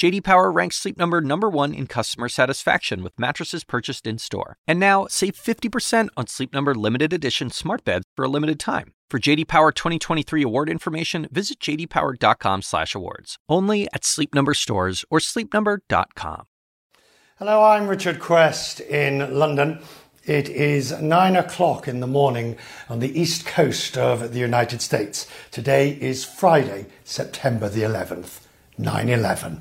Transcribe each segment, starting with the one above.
JD Power ranks Sleep Number number 1 in customer satisfaction with mattresses purchased in-store. And now, save 50% on Sleep Number limited edition smart beds for a limited time. For JD Power 2023 award information, visit jdpower.com/awards. Only at Sleep Number stores or sleepnumber.com. Hello, I'm Richard Quest in London. It is nine o'clock in the morning on the east coast of the United States. Today is Friday, September the 11th, 9 11.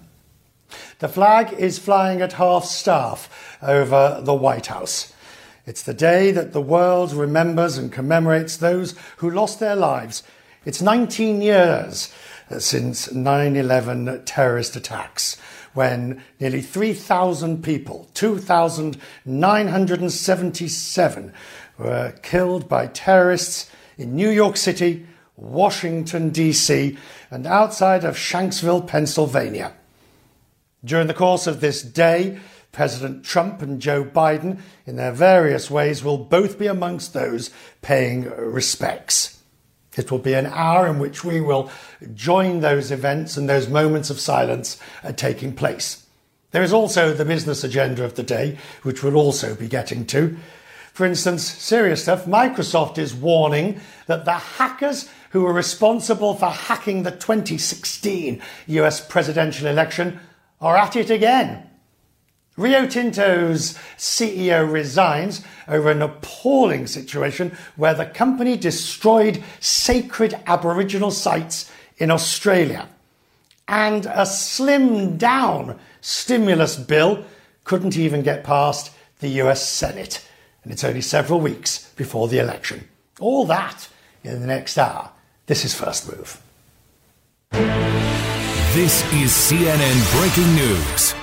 The flag is flying at half staff over the White House. It's the day that the world remembers and commemorates those who lost their lives. It's 19 years since 9 11 terrorist attacks, when nearly 3,000 people, 2,977, were killed by terrorists in New York City, Washington, D.C., and outside of Shanksville, Pennsylvania. During the course of this day, President Trump and Joe Biden, in their various ways, will both be amongst those paying respects. It will be an hour in which we will join those events and those moments of silence uh, taking place. There is also the business agenda of the day, which we'll also be getting to. For instance, serious stuff, Microsoft is warning that the hackers who were responsible for hacking the 2016 US presidential election are at it again. Rio Tinto's CEO resigns over an appalling situation where the company destroyed sacred Aboriginal sites in Australia. And a slimmed down stimulus bill couldn't even get past the US Senate. And it's only several weeks before the election. All that in the next hour. This is First Move. This is CNN Breaking News.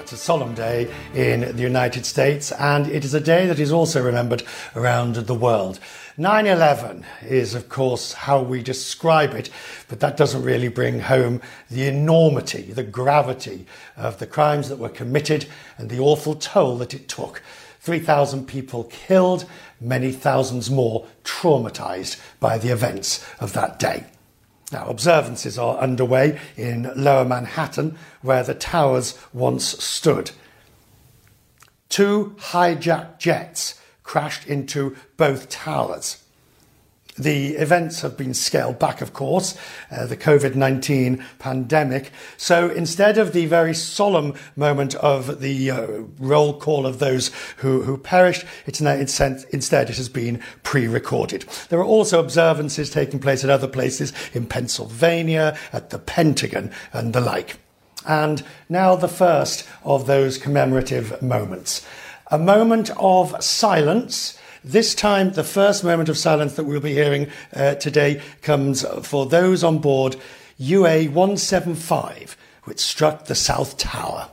It's a solemn day in the United States, and it is a day that is also remembered around the world. 9 11 is, of course, how we describe it, but that doesn't really bring home the enormity, the gravity of the crimes that were committed and the awful toll that it took. 3,000 people killed, many thousands more traumatized by the events of that day. Now, observances are underway in lower Manhattan, where the towers once stood. Two hijacked jets crashed into both towers. The events have been scaled back, of course, uh, the COVID 19 pandemic. So instead of the very solemn moment of the uh, roll call of those who, who perished, it's it's instead it has been pre recorded. There are also observances taking place at other places in Pennsylvania, at the Pentagon, and the like. And now the first of those commemorative moments. A moment of silence this time, the first moment of silence that we'll be hearing uh, today comes for those on board UA 175, which struck the South Tower.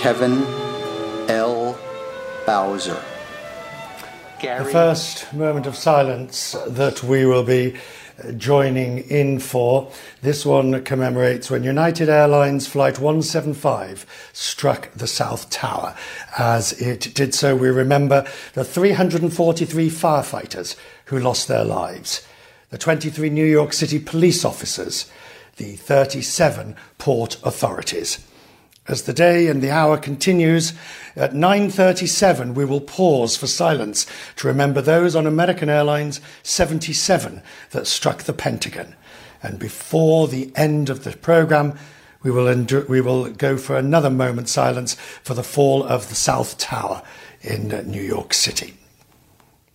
Kevin L. Bowser. Gary. The first moment of silence that we will be joining in for. This one commemorates when United Airlines Flight 175 struck the South Tower. As it did so, we remember the 343 firefighters who lost their lives, the 23 New York City police officers, the 37 port authorities. As the day and the hour continues, at 9:37 we will pause for silence to remember those on American Airlines 77 that struck the Pentagon. And before the end of the program, we will, we will go for another moment's silence for the fall of the South Tower in New York City.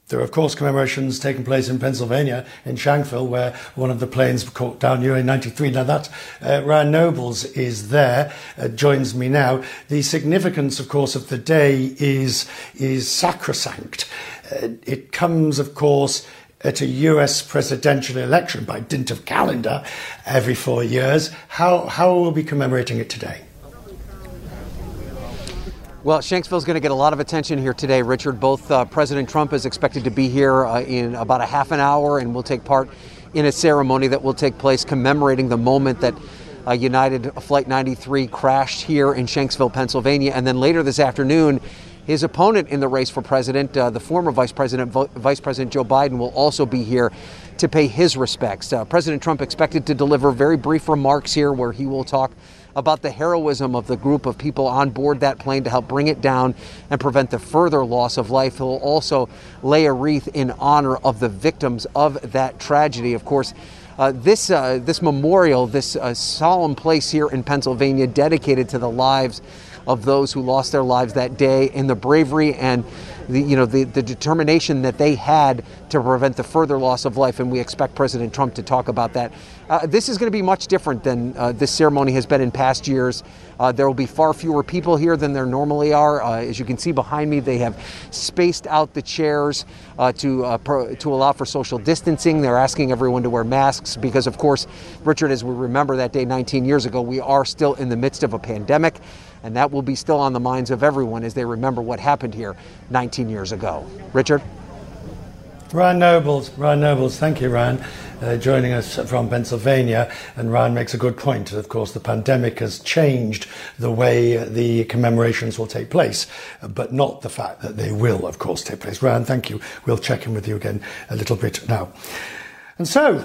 There are, of course, commemorations taking place in Pennsylvania, in Shanksville, where one of the planes caught down in 93. Now, that uh, Ryan Nobles is there, uh, joins me now. The significance, of course, of the day is, is sacrosanct. Uh, it comes, of course, at a US presidential election by dint of calendar every four years. How, how will we be commemorating it today? Well, Shanksville is going to get a lot of attention here today, Richard. Both uh, President Trump is expected to be here uh, in about a half an hour and will take part in a ceremony that will take place commemorating the moment that uh, United Flight 93 crashed here in Shanksville, Pennsylvania. And then later this afternoon, his opponent in the race for president, uh, the former Vice President, Vice President Joe Biden, will also be here to pay his respects. Uh, President Trump expected to deliver very brief remarks here where he will talk about the heroism of the group of people on board that plane to help bring it down and prevent the further loss of life. He'll also lay a wreath in honor of the victims of that tragedy. Of course, uh, this uh, this memorial, this uh, solemn place here in Pennsylvania, dedicated to the lives of those who lost their lives that day in the bravery and the, you know, the, the determination that they had to prevent the further loss of life, and we expect President Trump to talk about that. Uh, this is going to be much different than uh, this ceremony has been in past years. Uh, there will be far fewer people here than there normally are. Uh, as you can see behind me, they have spaced out the chairs uh, to uh, pro- to allow for social distancing. They're asking everyone to wear masks because, of course, Richard, as we remember that day 19 years ago, we are still in the midst of a pandemic and that will be still on the minds of everyone as they remember what happened here 19 years ago. Richard? Ryan Nobles, Ryan Nobles, thank you, Ryan, uh, joining us from Pennsylvania. And Ryan makes a good point. Of course, the pandemic has changed the way the commemorations will take place, but not the fact that they will, of course, take place. Ryan, thank you. We'll check in with you again a little bit now. And so,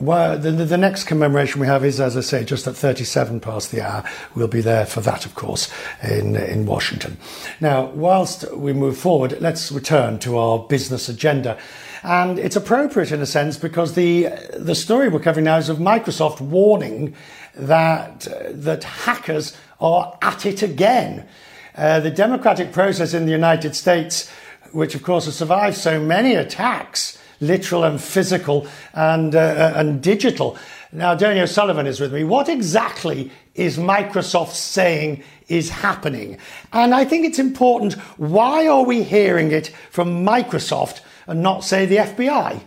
well, the, the, next commemoration we have is, as I say, just at 37 past the hour. We'll be there for that, of course, in, in Washington. Now, whilst we move forward, let's return to our business agenda. And it's appropriate in a sense because the, the story we're covering now is of Microsoft warning that, that hackers are at it again. Uh, the democratic process in the United States, which of course has survived so many attacks, literal and physical and, uh, uh, and digital. Now, Donie O'Sullivan is with me. What exactly is Microsoft saying is happening? And I think it's important. Why are we hearing it from Microsoft and not, say, the FBI?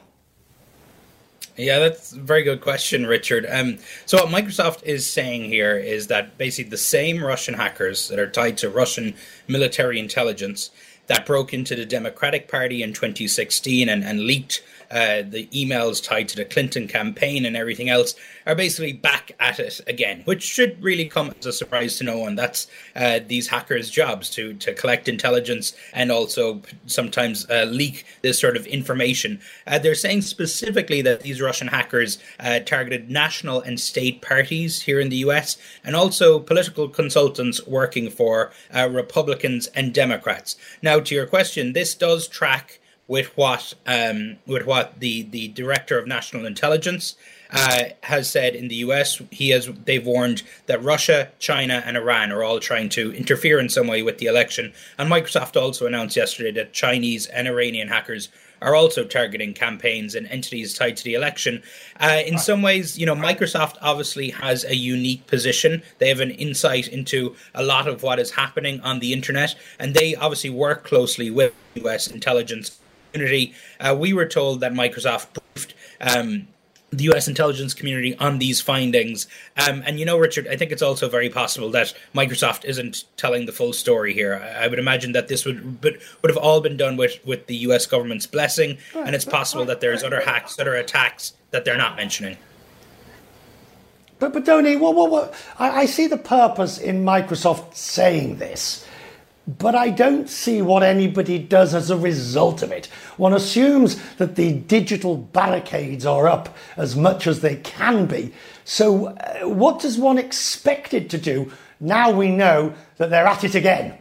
Yeah, that's a very good question, Richard. Um, so, what Microsoft is saying here is that basically the same Russian hackers that are tied to Russian military intelligence that broke into the Democratic Party in 2016 and, and leaked uh, the emails tied to the Clinton campaign and everything else are basically back at it again, which should really come as a surprise to no one. That's uh, these hackers' jobs to to collect intelligence and also sometimes uh, leak this sort of information. Uh, they're saying specifically that these Russian hackers uh, targeted national and state parties here in the U.S. and also political consultants working for Republicans and Democrats. Now, to your question, this does track with what um, with what the the director of national intelligence uh, has said in the U.S. He has they've warned that Russia, China, and Iran are all trying to interfere in some way with the election. And Microsoft also announced yesterday that Chinese and Iranian hackers are also targeting campaigns and entities tied to the election. Uh, in some ways, you know, Microsoft obviously has a unique position. They have an insight into a lot of what is happening on the internet, and they obviously work closely with U.S. intelligence community. Uh, we were told that Microsoft briefed um, the U.S. intelligence community on these findings. Um, and you know, Richard, I think it's also very possible that Microsoft isn't telling the full story here. I, I would imagine that this would but would have all been done with with the U.S. government's blessing, and it's possible that there's other hacks, other attacks that they're not mentioning. But but Donie, what what what? I, I see the purpose in Microsoft saying this but I don't see what anybody does as a result of it. One assumes that the digital barricades are up as much as they can be. So, uh, what does one expect it to do now we know that they're at it again?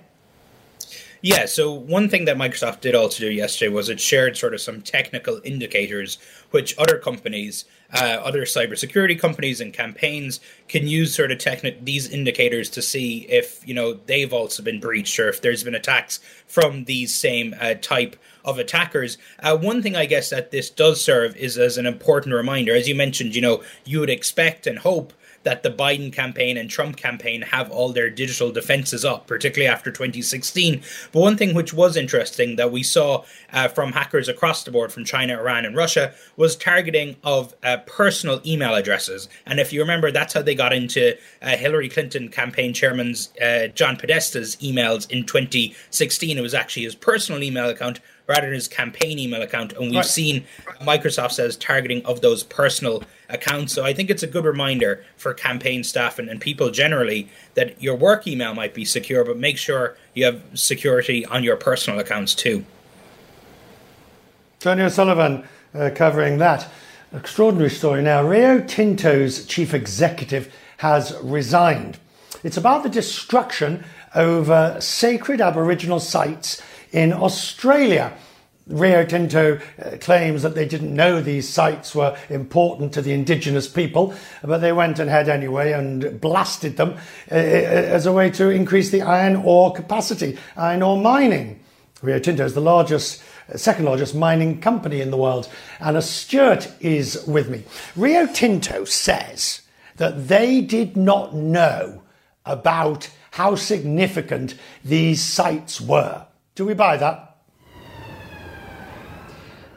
Yeah, so one thing that Microsoft did also do yesterday was it shared sort of some technical indicators which other companies, uh, other cybersecurity companies and campaigns can use sort of techni- these indicators to see if, you know, they've also been breached or if there's been attacks from these same uh, type of attackers. Uh, one thing I guess that this does serve is as an important reminder, as you mentioned, you know, you would expect and hope that the Biden campaign and Trump campaign have all their digital defenses up, particularly after 2016. But one thing which was interesting that we saw uh, from hackers across the board from China, Iran, and Russia was targeting of uh, personal email addresses. And if you remember, that's how they got into uh, Hillary Clinton campaign chairman's uh, John Podesta's emails in 2016. It was actually his personal email account rather than his campaign email account. And we've right. seen Microsoft says targeting of those personal accounts. So I think it's a good reminder for campaign staff and, and people generally that your work email might be secure, but make sure you have security on your personal accounts too. Donie O'Sullivan uh, covering that. Extraordinary story now. Rio Tinto's chief executive has resigned. It's about the destruction over sacred Aboriginal sites in Australia. Rio Tinto uh, claims that they didn't know these sites were important to the indigenous people, but they went ahead anyway and blasted them uh, uh, as a way to increase the iron ore capacity, iron ore mining. Rio Tinto is the largest, second largest mining company in the world. Anna Stewart is with me. Rio Tinto says that they did not know about how significant these sites were. Do we buy that?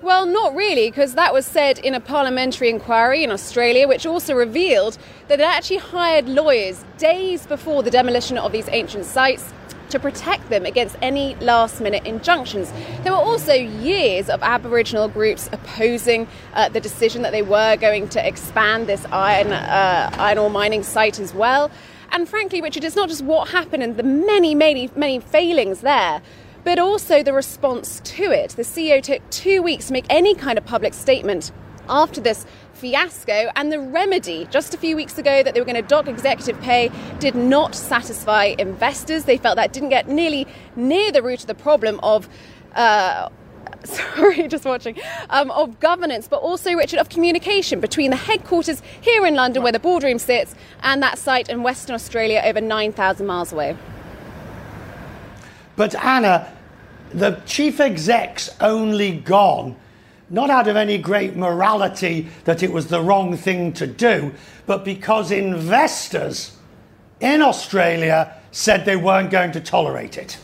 Well, not really, because that was said in a parliamentary inquiry in Australia, which also revealed that it actually hired lawyers days before the demolition of these ancient sites to protect them against any last minute injunctions. There were also years of Aboriginal groups opposing uh, the decision that they were going to expand this iron, uh, iron ore mining site as well. And frankly, Richard, it's not just what happened and the many, many, many failings there but also the response to it. The CEO took two weeks to make any kind of public statement after this fiasco, and the remedy just a few weeks ago that they were going to dock executive pay did not satisfy investors. They felt that didn't get nearly near the root of the problem of. Uh, sorry, just watching, um, of governance, but also, Richard, of communication between the headquarters here in London, where the boardroom sits, and that site in Western Australia, over 9,000 miles away. But Anna, the chief exec's only gone, not out of any great morality that it was the wrong thing to do, but because investors in Australia said they weren't going to tolerate it.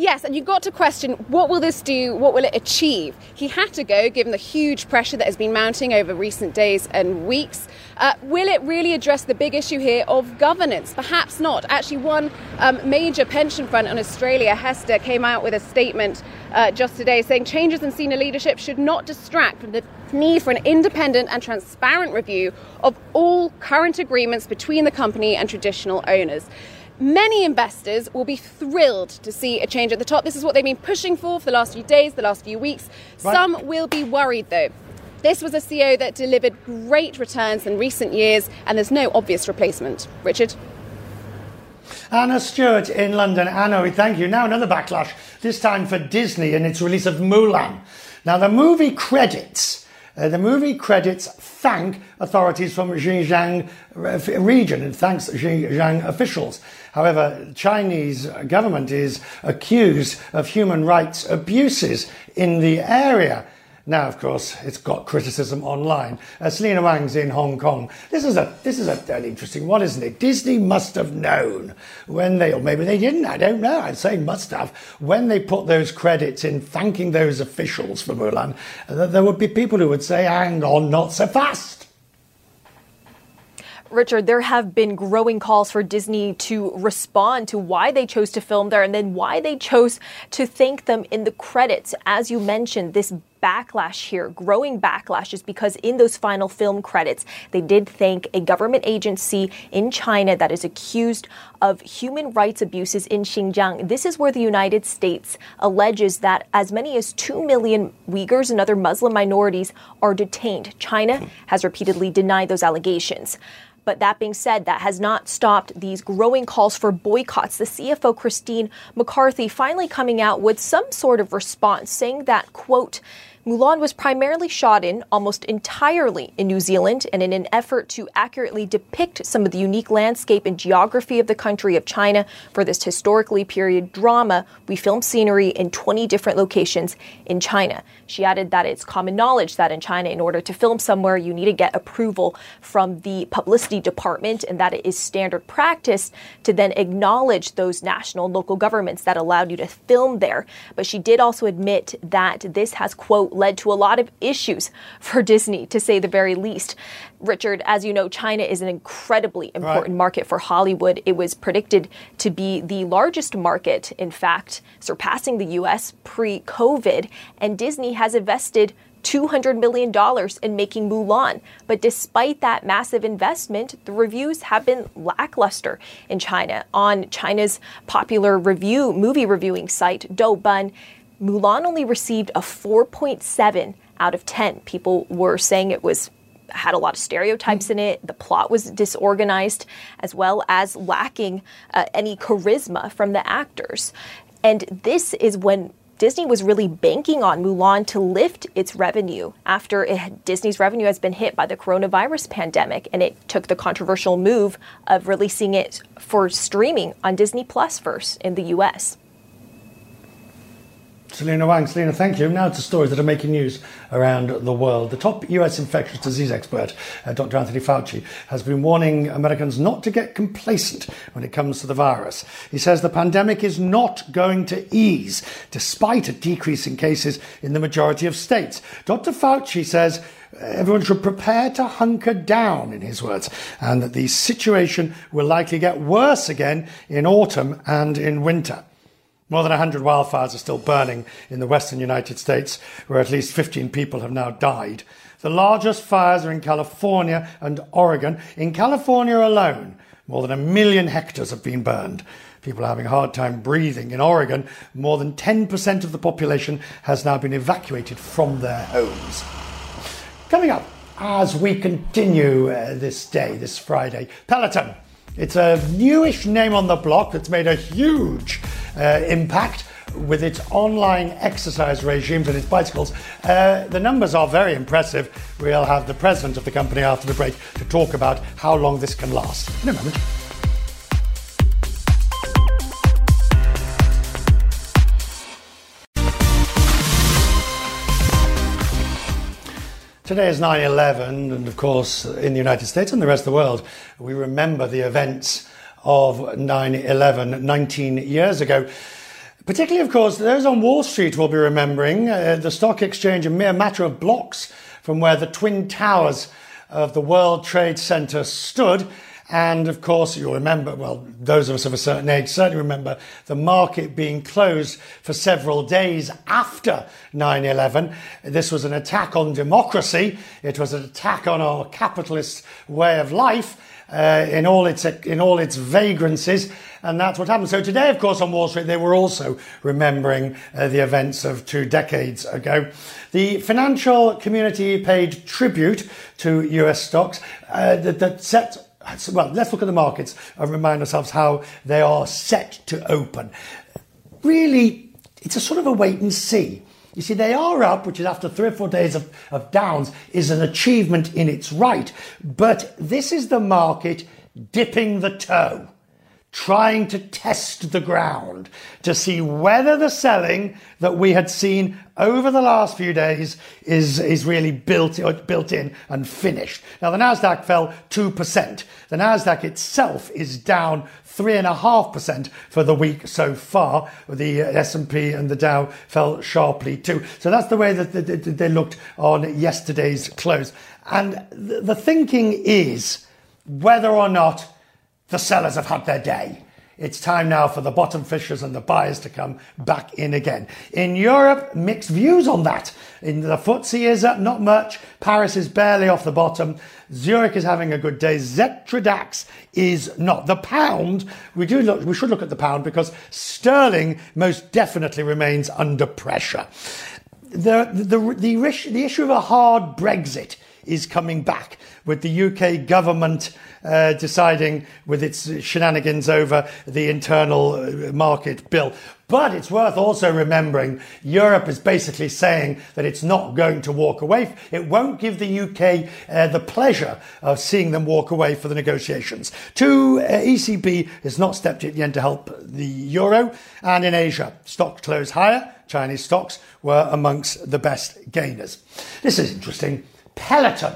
Yes, and you've got to question what will this do? What will it achieve? He had to go given the huge pressure that has been mounting over recent days and weeks. Uh, will it really address the big issue here of governance? Perhaps not. Actually, one um, major pension fund in Australia, HESTA, came out with a statement uh, just today saying changes in senior leadership should not distract from the need for an independent and transparent review of all current agreements between the company and traditional owners. Many investors will be thrilled to see a change at the top. This is what they've been pushing for for the last few days, the last few weeks. Right. Some will be worried though. This was a CEO that delivered great returns in recent years, and there's no obvious replacement. Richard? Anna Stewart in London. Anna, we thank you. Now another backlash, this time for Disney and its release of Mulan. Now the movie credits uh, the movie credits thank authorities from Xinjiang region and thanks Xinjiang officials. However, Chinese government is accused of human rights abuses in the area. Now, of course, it's got criticism online. Uh, Selina Wang's in Hong Kong. This is a this is a, an interesting one, isn't it? Disney must have known when they, or maybe they didn't. I don't know. I'd say must have when they put those credits in, thanking those officials for Mulan. That there would be people who would say, "Hang on, not so fast." Richard, there have been growing calls for Disney to respond to why they chose to film there and then why they chose to thank them in the credits. As you mentioned, this backlash here, growing backlash, is because in those final film credits, they did thank a government agency in China that is accused of human rights abuses in Xinjiang. This is where the United States alleges that as many as 2 million Uyghurs and other Muslim minorities are detained. China has repeatedly denied those allegations. But that being said, that has not stopped these growing calls for boycotts. The CFO, Christine McCarthy, finally coming out with some sort of response saying that, quote, Mulan was primarily shot in almost entirely in New Zealand, and in an effort to accurately depict some of the unique landscape and geography of the country of China for this historically period drama, we filmed scenery in 20 different locations in China. She added that it's common knowledge that in China, in order to film somewhere, you need to get approval from the publicity department, and that it is standard practice to then acknowledge those national and local governments that allowed you to film there. But she did also admit that this has, quote, led to a lot of issues for Disney, to say the very least. Richard, as you know, China is an incredibly important right. market for Hollywood. It was predicted to be the largest market, in fact, surpassing the US pre COVID. And Disney has invested $200 million in making Mulan. But despite that massive investment, the reviews have been lackluster in China. On China's popular review, movie reviewing site, Douban, Mulan only received a 4.7 out of 10. People were saying it was had a lot of stereotypes in it. The plot was disorganized, as well as lacking uh, any charisma from the actors. And this is when Disney was really banking on Mulan to lift its revenue after it, Disney's revenue has been hit by the coronavirus pandemic, and it took the controversial move of releasing it for streaming on Disney Plus first in the U.S. Selina Wang. Selina, thank you. Now to stories that are making news around the world. The top US infectious disease expert, uh, Dr. Anthony Fauci, has been warning Americans not to get complacent when it comes to the virus. He says the pandemic is not going to ease, despite a decrease in cases in the majority of states. Dr. Fauci says everyone should prepare to hunker down, in his words, and that the situation will likely get worse again in autumn and in winter. More than 100 wildfires are still burning in the western United States, where at least 15 people have now died. The largest fires are in California and Oregon. In California alone, more than a million hectares have been burned. People are having a hard time breathing. In Oregon, more than 10% of the population has now been evacuated from their homes. Coming up, as we continue uh, this day, this Friday, Peloton. It's a newish name on the block that's made a huge uh, impact with its online exercise regimes and its bicycles. Uh, the numbers are very impressive. We'll have the president of the company after the break to talk about how long this can last. In a moment. Today is 9 11, and of course, in the United States and the rest of the world, we remember the events of 9 11 19 years ago. Particularly, of course, those on Wall Street will be remembering uh, the stock exchange a mere matter of blocks from where the Twin Towers of the World Trade Center stood. And of course, you'll remember, well, those of us of a certain age certainly remember the market being closed for several days after 9 11. This was an attack on democracy, it was an attack on our capitalist way of life uh, in all its in all its vagrancies, and that's what happened. So today, of course, on Wall Street, they were also remembering uh, the events of two decades ago. The financial community paid tribute to U.S. stocks uh, that, that set well, let's look at the markets and remind ourselves how they are set to open. Really, it's a sort of a wait and see. You see, they are up, which is after three or four days of, of downs, is an achievement in its right. But this is the market dipping the toe trying to test the ground to see whether the selling that we had seen over the last few days is, is really built, uh, built in and finished. Now, the Nasdaq fell 2%. The Nasdaq itself is down 3.5% for the week so far. The uh, S&P and the Dow fell sharply too. So that's the way that they looked on yesterday's close. And the thinking is whether or not the sellers have had their day. It's time now for the bottom fishers and the buyers to come back in again. In Europe, mixed views on that. In the FTSE is up, not much. Paris is barely off the bottom. Zurich is having a good day. Xetra DAX is not. The pound, we do look, we should look at the pound because sterling most definitely remains under pressure. The, the, the, the, the issue of a hard Brexit is coming back with the UK government uh, deciding with its shenanigans over the internal uh, market bill. But it's worth also remembering Europe is basically saying that it's not going to walk away. It won't give the UK uh, the pleasure of seeing them walk away for the negotiations. Two, uh, ECB has not stepped in yet to help the euro. And in Asia, stocks closed higher. Chinese stocks were amongst the best gainers. This is interesting. Peloton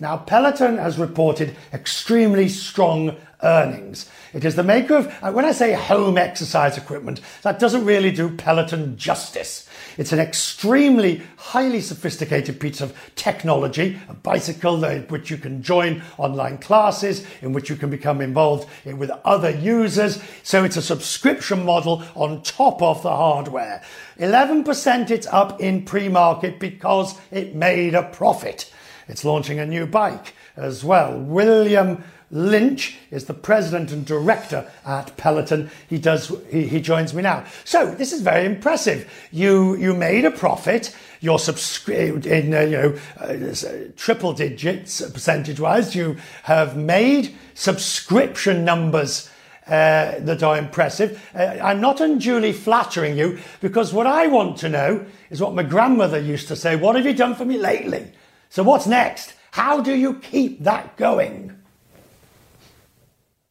now, Peloton has reported extremely strong earnings. It is the maker of, uh, when I say home exercise equipment, that doesn't really do Peloton justice. It's an extremely highly sophisticated piece of technology, a bicycle in which you can join online classes, in which you can become involved with other users. So it's a subscription model on top of the hardware. 11% it's up in pre-market because it made a profit. It's launching a new bike as well. William Lynch is the president and director at Peloton. He does. He, he, joins me now. So this is very impressive. You you made a profit. You're subscribed in uh, you know uh, triple digits percentage wise. You have made subscription numbers. Uh, that are impressive. Uh, I'm not unduly flattering you because what I want to know is what my grandmother used to say What have you done for me lately? So, what's next? How do you keep that going?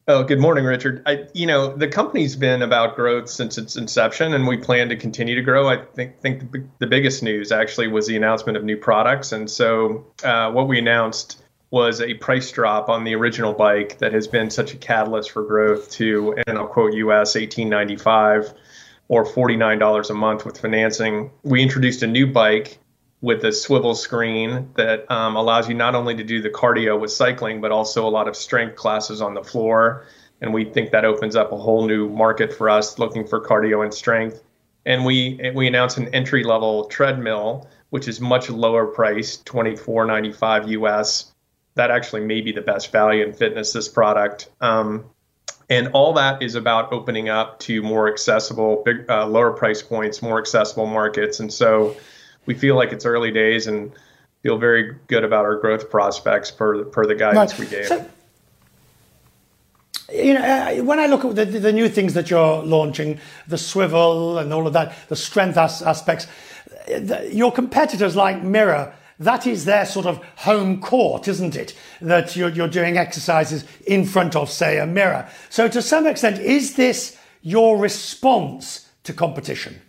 Oh, good morning, Richard. I, you know, the company's been about growth since its inception, and we plan to continue to grow. I think think the, the biggest news actually was the announcement of new products, and so uh, what we announced was a price drop on the original bike that has been such a catalyst for growth to, and I'll quote US 1895 or $49 a month with financing. We introduced a new bike with a swivel screen that um, allows you not only to do the cardio with cycling, but also a lot of strength classes on the floor. And we think that opens up a whole new market for us looking for cardio and strength. And we we announced an entry level treadmill, which is much lower priced, twenty four ninety five US. That actually may be the best value in fitness. This product. Um, and all that is about opening up to more accessible, big, uh, lower price points, more accessible markets. And so we feel like it's early days and feel very good about our growth prospects per per the guidance right. we gave. So, you know, uh, when I look at the, the, new things that you're launching, the swivel and all of that, the strength as- aspects, the, your competitors like Mirror, that is their sort of home court, isn't it? That you're, you're doing exercises in front of, say, a mirror. So, to some extent, is this your response to competition?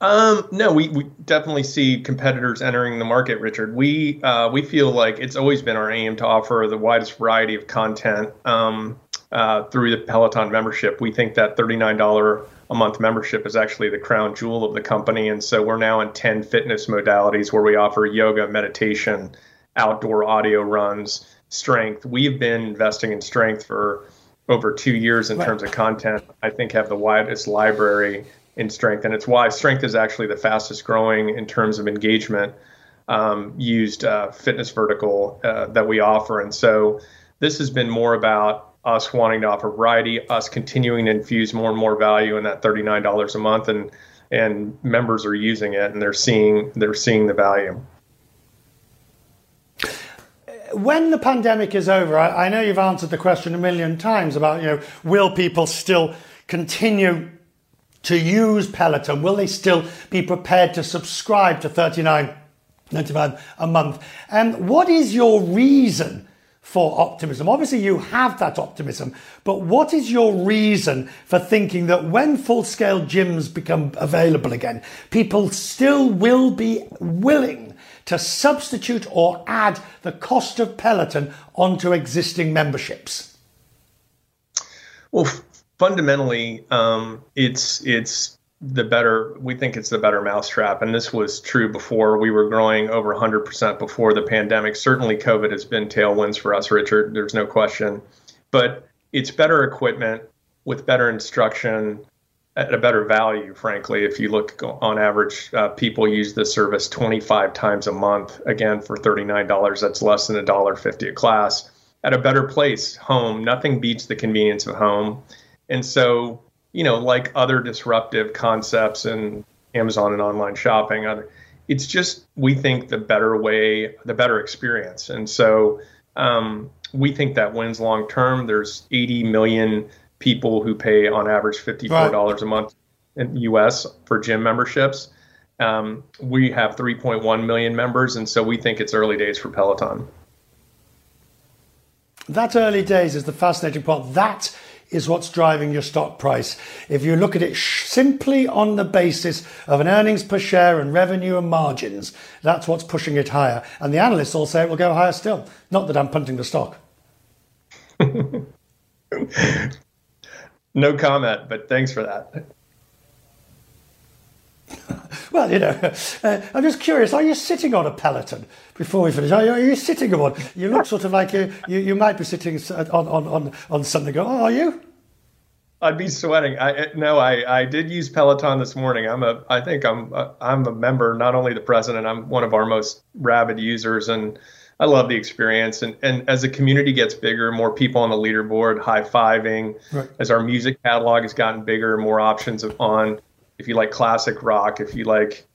Um, no, we, we definitely see competitors entering the market, Richard. We uh, we feel like it's always been our aim to offer the widest variety of content um, uh, through the Peloton membership. We think that $39 a month membership is actually the crown jewel of the company. And so we're now in 10 fitness modalities where we offer yoga, meditation, outdoor audio runs, strength. We've been investing in strength for over two years in right. terms of content. I think have the widest library in strength, and it's why strength is actually the fastest growing in terms of engagement um, used uh, fitness vertical uh, that we offer. And so this has been more about us wanting to offer variety, us continuing to infuse more and more value in that $39 a month, and and members are using it and they're seeing they're seeing the value. When the pandemic is over, I, I know you've answered the question a million times about you know will people still continue to use Peloton? Will they still be prepared to subscribe to 39 95 a month? And what is your reason for optimism. Obviously, you have that optimism, but what is your reason for thinking that when full scale gyms become available again, people still will be willing to substitute or add the cost of Peloton onto existing memberships? Well, fundamentally, um, it's it's the better we think it's the better mousetrap and this was true before we were growing over 100% before the pandemic. Certainly covid has been tailwinds for us richard there's no question. But it's better equipment with better instruction at a better value frankly if you look on average uh, people use the service 25 times a month again for $39 that's less than a dollar 50 a class. At a better place home nothing beats the convenience of home and so you know, like other disruptive concepts in Amazon and online shopping, it's just we think the better way, the better experience, and so um, we think that wins long term. There's 80 million people who pay on average $54 right. a month in the U.S. for gym memberships. Um, we have 3.1 million members, and so we think it's early days for Peloton. That early days is the fascinating part. That is what's driving your stock price. If you look at it simply on the basis of an earnings per share and revenue and margins, that's what's pushing it higher. And the analysts all say it will go higher still. Not that I'm punting the stock. no comment, but thanks for that. well, you know, uh, I'm just curious. Are you sitting on a Peloton before we finish? Are you, are you sitting on one? You look sort of like you, you, you might be sitting on, on, on, on something. Oh, are you? I'd be sweating. I no, I, I did use Peloton this morning. I'm a I think I'm a, I'm a member, not only the president. I'm one of our most rabid users, and I love the experience. And and as the community gets bigger, more people on the leaderboard, high fiving. Right. As our music catalog has gotten bigger, more options on if you like classic rock, if you like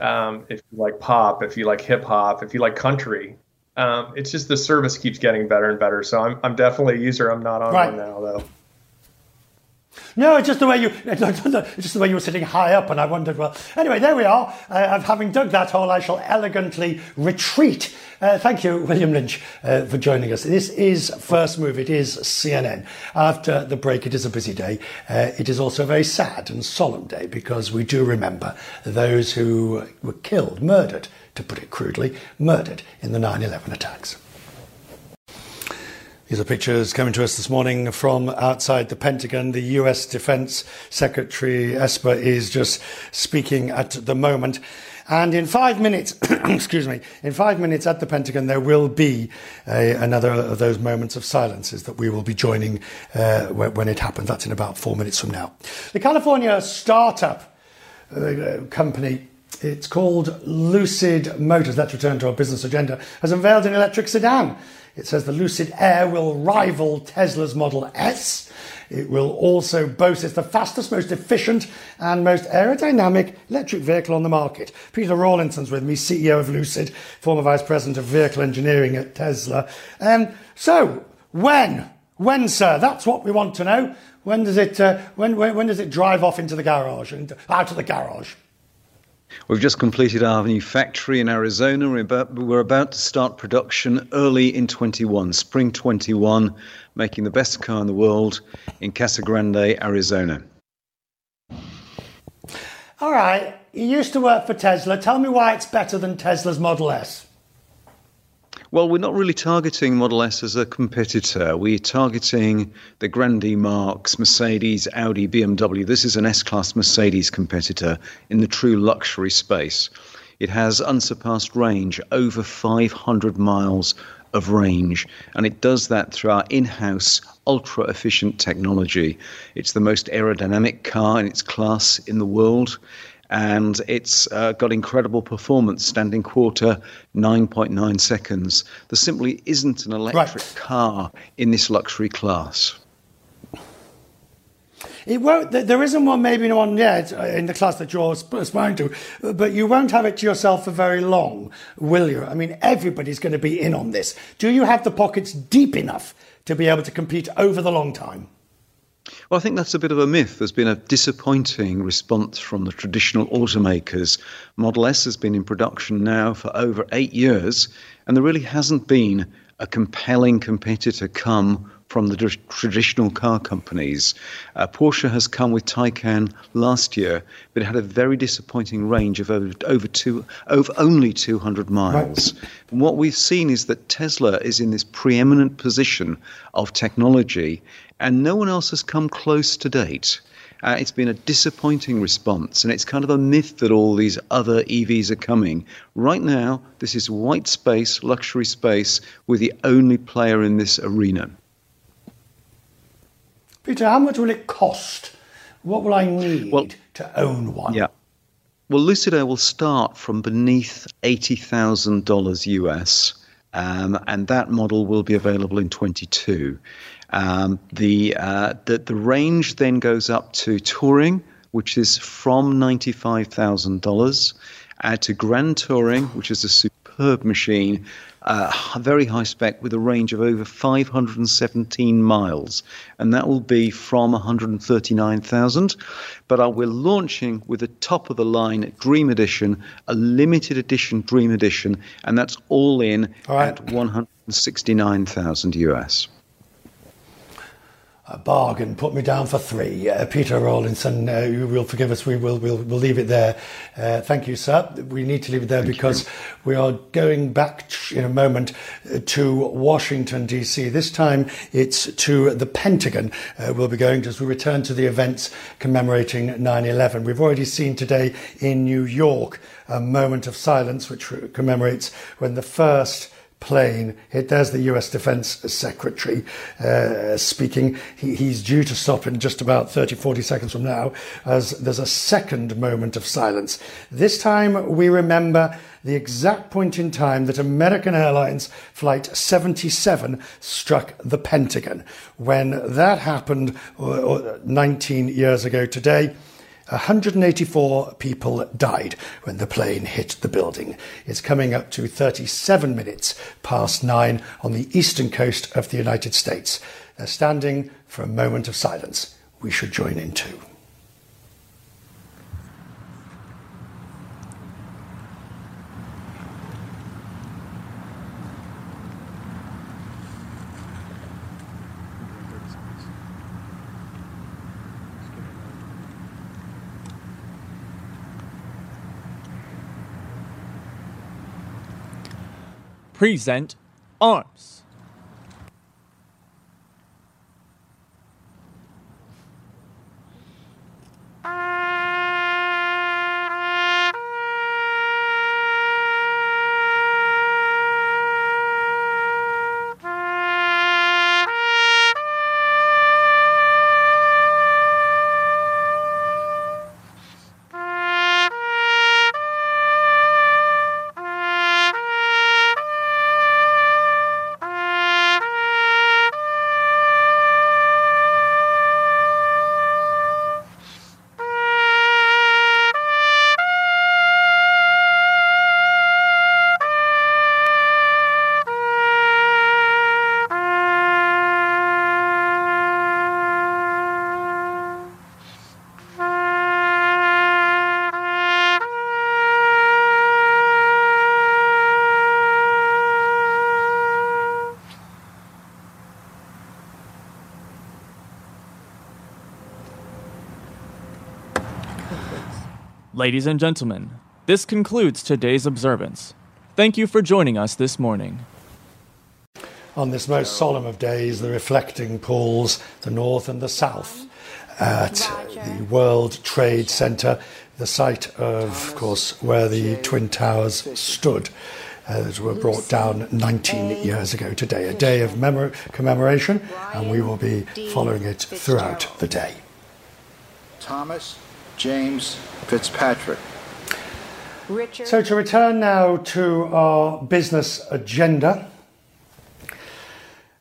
um, if you like pop, if you like hip hop, if you like country, um, it's just the service keeps getting better and better. So I'm I'm definitely a user. I'm not on right. one now though. No, it's just the way you, it's just the way you were sitting high up, and I wondered. Well, anyway, there we are. Uh, having dug that hole, I shall elegantly retreat. Uh, thank you, William Lynch, uh, for joining us. This is First Move. It is CNN. After the break, it is a busy day. Uh, it is also a very sad and solemn day because we do remember those who were killed, murdered, to put it crudely, murdered in the 9/11 attacks. These are pictures coming to us this morning from outside the Pentagon. The US Defense Secretary Esper is just speaking at the moment. And in five minutes, excuse me, in five minutes at the Pentagon, there will be a, another of those moments of silences that we will be joining uh, when it happens. That's in about four minutes from now. The California startup uh, company it's called Lucid Motors. Let's return to our business agenda. Has unveiled an electric sedan. It says the Lucid Air will rival Tesla's Model S. It will also boast it's the fastest, most efficient, and most aerodynamic electric vehicle on the market. Peter Rawlinson's with me, CEO of Lucid, former vice president of vehicle engineering at Tesla. Um, so, when? When, sir? That's what we want to know. When does it? Uh, when, when, when does it drive off into the garage and out of the garage? We've just completed our new factory in Arizona. We're about, we're about to start production early in 21, spring 21, making the best car in the world in Casa Grande, Arizona. All right. You used to work for Tesla. Tell me why it's better than Tesla's Model S. Well, we're not really targeting Model S as a competitor. We're targeting the grandes marques, Mercedes, Audi, BMW. This is an S Class Mercedes competitor in the true luxury space. It has unsurpassed range, over 500 miles of range, and it does that through our in house ultra efficient technology. It's the most aerodynamic car in its class in the world and it's uh, got incredible performance, standing quarter 9.9 seconds. There simply isn't an electric right. car in this luxury class. It won't. There isn't one, maybe one yet uh, in the class that you're aspiring to, but you won't have it to yourself for very long, will you? I mean, everybody's going to be in on this. Do you have the pockets deep enough to be able to compete over the long time? Well, I think that's a bit of a myth. There's been a disappointing response from the traditional automakers. Model S has been in production now for over eight years, and there really hasn't been a compelling competitor come from the traditional car companies. Uh, Porsche has come with Taycan last year, but it had a very disappointing range of over, over two, only 200 miles. Right. what we've seen is that Tesla is in this preeminent position of technology, and no one else has come close to date. Uh, it's been a disappointing response, and it's kind of a myth that all these other EVs are coming. Right now, this is white space, luxury space. We're the only player in this arena. Peter, how much will it cost? What will I need well, to own one? Yeah. Well, Lucid Air will start from beneath $80,000 US, um, and that model will be available in 22. Um, the, uh, the, the range then goes up to touring, which is from $95,000, uh, to grand touring, which is a superb machine, uh, very high spec with a range of over 517 miles, and that will be from 139,000. But uh, we're launching with a top of the line Dream Edition, a limited edition Dream Edition, and that's all in all right. at 169,000 US a bargain. Put me down for three. Uh, Peter Rawlinson, uh, you will forgive us. We will we'll, we'll leave it there. Uh, thank you, sir. We need to leave it there thank because you. we are going back in a moment uh, to Washington, D.C. This time it's to the Pentagon. Uh, we'll be going to as we return to the events commemorating 9 11. We've already seen today in New York a moment of silence which commemorates when the first plane. It, there's the US Defense Secretary uh, speaking. He, he's due to stop in just about 30, 40 seconds from now as there's a second moment of silence. This time we remember the exact point in time that American Airlines Flight 77 struck the Pentagon. When that happened uh, 19 years ago today, 184 people died when the plane hit the building. It's coming up to 37 minutes past nine on the eastern coast of the United States. They're standing for a moment of silence. We should join in too. Present arms. Ladies and gentlemen, this concludes today's observance. Thank you for joining us this morning. On this most solemn of days, the reflecting pools, the north and the south, at the World Trade Center, the site of, of course, where the Twin Towers stood. Uh, that were brought down 19 years ago today, a day of memor- commemoration, and we will be following it throughout the day. Thomas James Fitzpatrick. Richard. So, to return now to our business agenda,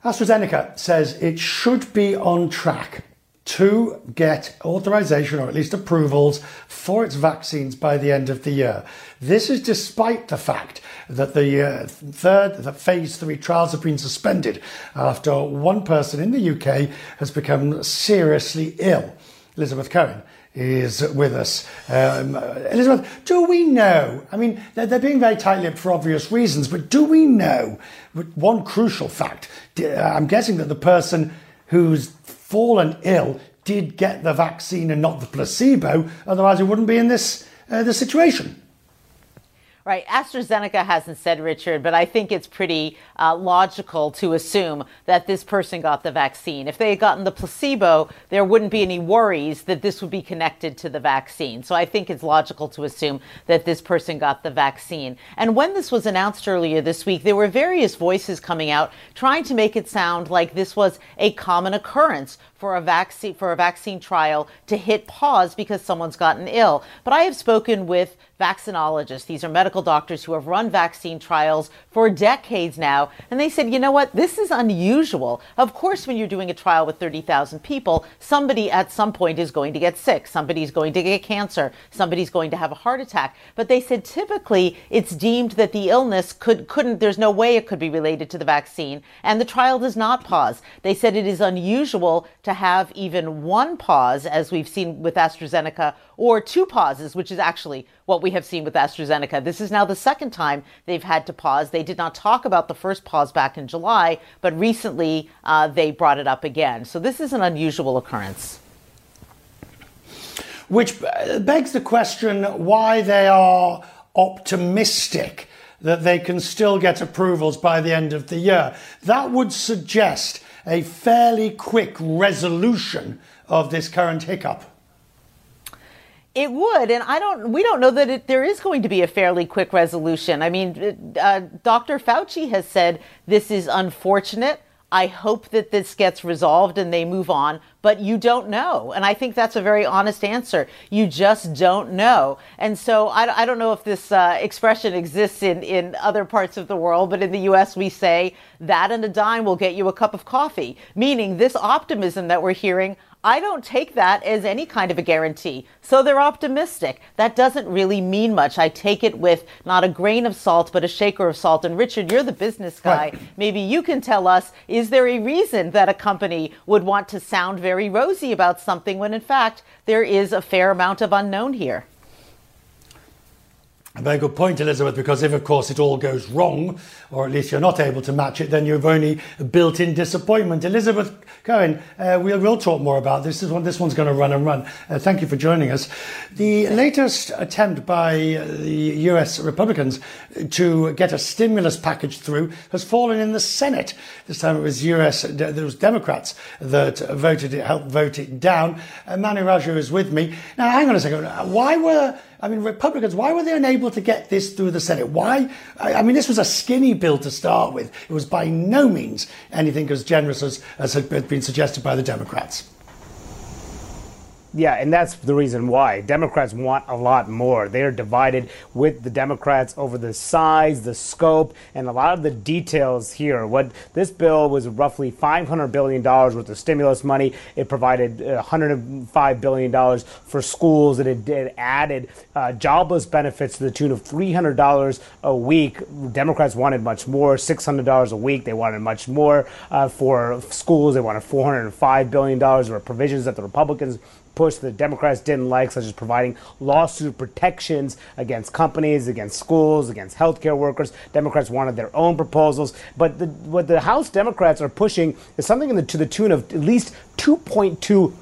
AstraZeneca says it should be on track to get authorization or at least approvals for its vaccines by the end of the year. This is despite the fact that the uh, third, the phase three trials have been suspended after one person in the UK has become seriously ill. Elizabeth Cohen is with us. Um, Elizabeth, do we know? I mean, they're, they're being very tight lipped for obvious reasons, but do we know one crucial fact? I'm guessing that the person who's fallen ill did get the vaccine and not the placebo, otherwise, it wouldn't be in this, uh, this situation. Right. AstraZeneca hasn't said, Richard, but I think it's pretty uh, logical to assume that this person got the vaccine. If they had gotten the placebo, there wouldn't be any worries that this would be connected to the vaccine. So I think it's logical to assume that this person got the vaccine. And when this was announced earlier this week, there were various voices coming out trying to make it sound like this was a common occurrence for a vaccine for a vaccine trial to hit pause because someone's gotten ill. But I have spoken with vaccinologists. These are medical doctors who have run vaccine trials for decades now. And they said, you know what? This is unusual. Of course, when you're doing a trial with 30,000 people, somebody at some point is going to get sick. Somebody's going to get cancer. Somebody's going to have a heart attack. But they said typically it's deemed that the illness could, couldn't, there's no way it could be related to the vaccine. And the trial does not pause. They said it is unusual to have even one pause, as we've seen with AstraZeneca, or two pauses, which is actually what we have seen with AstraZeneca. This is now the second time they've had to pause. They did not talk about the first pause back in July, but recently uh, they brought it up again. So this is an unusual occurrence. Which begs the question why they are optimistic that they can still get approvals by the end of the year. That would suggest a fairly quick resolution of this current hiccup. It would, and I don't. We don't know that it, there is going to be a fairly quick resolution. I mean, uh, Dr. Fauci has said this is unfortunate. I hope that this gets resolved and they move on, but you don't know. And I think that's a very honest answer. You just don't know. And so I, I don't know if this uh, expression exists in, in other parts of the world, but in the US, we say that and a dime will get you a cup of coffee, meaning this optimism that we're hearing. I don't take that as any kind of a guarantee. So they're optimistic. That doesn't really mean much. I take it with not a grain of salt, but a shaker of salt. And Richard, you're the business guy. Right. Maybe you can tell us is there a reason that a company would want to sound very rosy about something when in fact there is a fair amount of unknown here? A very good point, Elizabeth, because if, of course, it all goes wrong, or at least you're not able to match it, then you've only built in disappointment. Elizabeth Cohen, uh, we'll, we'll talk more about this. This, one, this one's going to run and run. Uh, thank you for joining us. The latest attempt by the US Republicans to get a stimulus package through has fallen in the Senate. This time it was US, there was Democrats that voted it, helped vote it down. Uh, Manu Raju is with me. Now, hang on a second. Why were I mean, Republicans, why were they unable to get this through the Senate? Why? I mean, this was a skinny bill to start with. It was by no means anything as generous as, as had been suggested by the Democrats. Yeah, and that's the reason why. Democrats want a lot more. They're divided with the Democrats over the size, the scope, and a lot of the details here. What this bill was roughly $500 billion worth of stimulus money. It provided $105 billion for schools. It, it added uh, jobless benefits to the tune of $300 a week. Democrats wanted much more, $600 a week. They wanted much more uh, for schools. They wanted $405 billion. There were provisions that the Republicans push the Democrats didn't like, such as providing lawsuit protections against companies, against schools, against healthcare workers. Democrats wanted their own proposals, but the, what the House Democrats are pushing is something the, to the tune of at least 2.2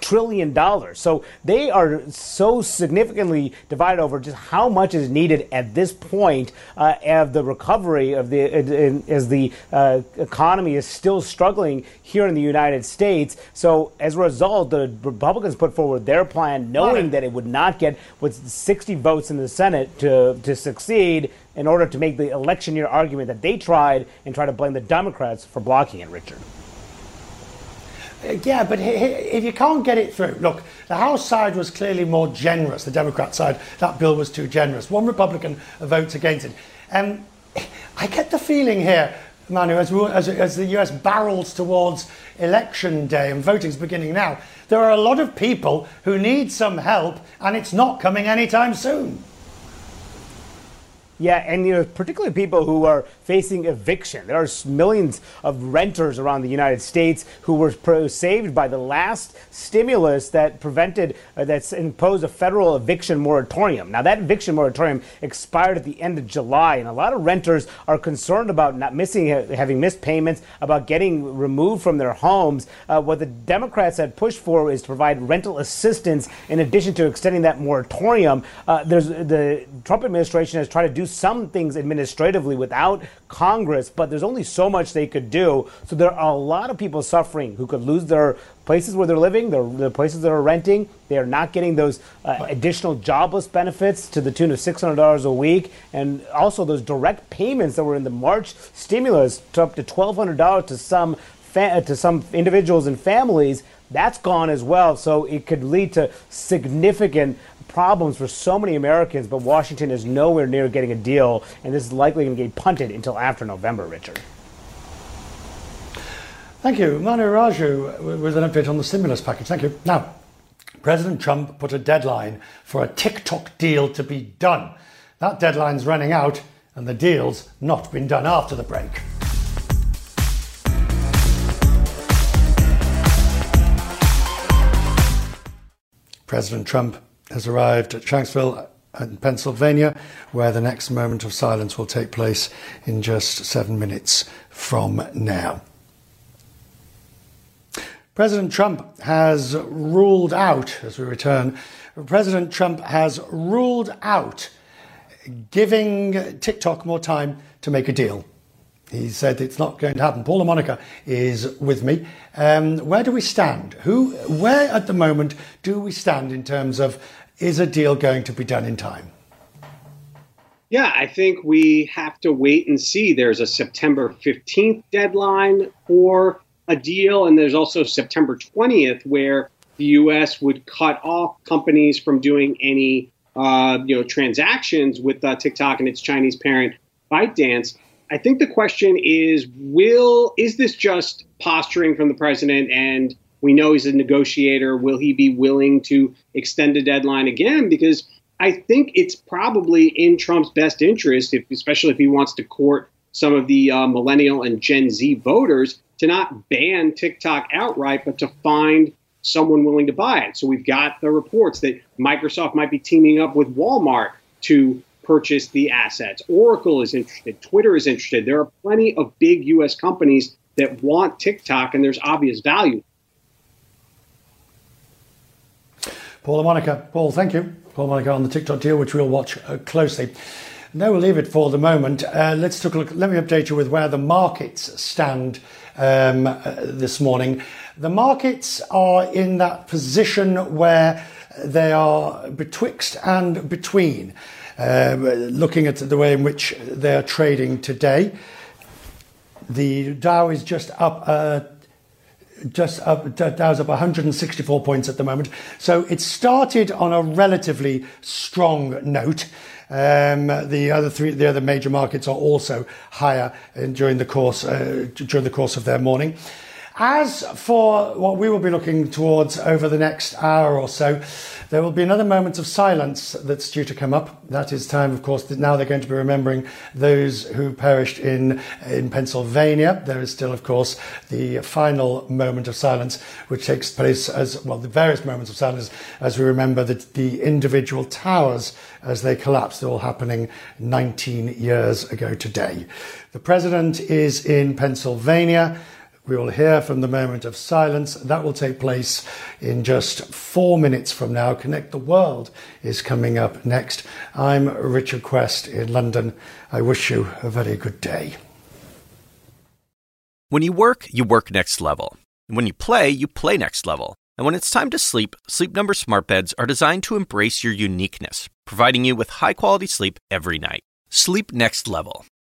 trillion dollars. So they are so significantly divided over just how much is needed at this point uh, of the recovery of the as the uh, economy is still struggling here in the United States. So as a result, the Republicans put forward their plan, knowing that it would not get with 60 votes in the Senate to to succeed. In order to make the election year argument that they tried and try to blame the Democrats for blocking it, Richard. Uh, yeah, but if you can't get it through, look, the House side was clearly more generous. The Democrat side, that bill was too generous. One Republican votes against it. Um, I get the feeling here, Manu, as, we, as, as the US barrels towards election day and voting's beginning now, there are a lot of people who need some help, and it's not coming anytime soon. Yeah, and you know, particularly people who are facing eviction. There are millions of renters around the United States who were saved by the last stimulus that prevented, uh, that's imposed a federal eviction moratorium. Now, that eviction moratorium expired at the end of July, and a lot of renters are concerned about not missing, having missed payments, about getting removed from their homes. Uh, what the Democrats had pushed for is to provide rental assistance in addition to extending that moratorium. Uh, there's the Trump administration has tried to do some things administratively without Congress, but there's only so much they could do. So there are a lot of people suffering who could lose their places where they're living, their, the places that are renting. They are not getting those uh, additional jobless benefits to the tune of $600 a week, and also those direct payments that were in the March stimulus to up to $1,200 to some to some individuals and families. That's gone as well. So it could lead to significant problems for so many Americans, but Washington is nowhere near getting a deal, and this is likely going to get punted until after November, Richard. Thank you. Manu Raju with an update on the stimulus package. Thank you. Now, President Trump put a deadline for a TikTok deal to be done. That deadline's running out, and the deal's not been done after the break. President Trump has arrived at Shanksville in Pennsylvania, where the next moment of silence will take place in just seven minutes from now. President Trump has ruled out, as we return, President Trump has ruled out giving TikTok more time to make a deal. He said it's not going to happen. Paul La Monica is with me. Um, where do we stand? Who, where at the moment do we stand in terms of is a deal going to be done in time? Yeah, I think we have to wait and see. There's a September 15th deadline for a deal, and there's also September 20th where the U.S. would cut off companies from doing any uh, you know transactions with uh, TikTok and its Chinese parent ByteDance. I think the question is: Will is this just posturing from the president and we know he's a negotiator. Will he be willing to extend a deadline again? Because I think it's probably in Trump's best interest, if, especially if he wants to court some of the uh, millennial and Gen Z voters, to not ban TikTok outright, but to find someone willing to buy it. So we've got the reports that Microsoft might be teaming up with Walmart to purchase the assets. Oracle is interested. Twitter is interested. There are plenty of big U.S. companies that want TikTok, and there's obvious value Paul Monica. Paul, thank you. Paul Monica on the TikTok deal, which we'll watch uh, closely. Now we'll leave it for the moment. Uh, let's take a look. Let me update you with where the markets stand um, uh, this morning. The markets are in that position where they are betwixt and between. Uh, looking at the way in which they are trading today, the Dow is just up uh, just up, Dow's up 164 points at the moment. So it started on a relatively strong note. Um, the other three, the other major markets are also higher during the course uh, during the course of their morning. As for what we will be looking towards over the next hour or so, there will be another moment of silence that's due to come up. That is time, of course, now they're going to be remembering those who perished in, in Pennsylvania. There is still, of course, the final moment of silence, which takes place as well, the various moments of silence as we remember the, the individual towers as they collapsed, all happening 19 years ago today. The president is in Pennsylvania. We will hear from the moment of silence. That will take place in just four minutes from now. Connect the World is coming up next. I'm Richard Quest in London. I wish you a very good day. When you work, you work next level. And when you play, you play next level. And when it's time to sleep, Sleep Number smart beds are designed to embrace your uniqueness, providing you with high-quality sleep every night. Sleep next level.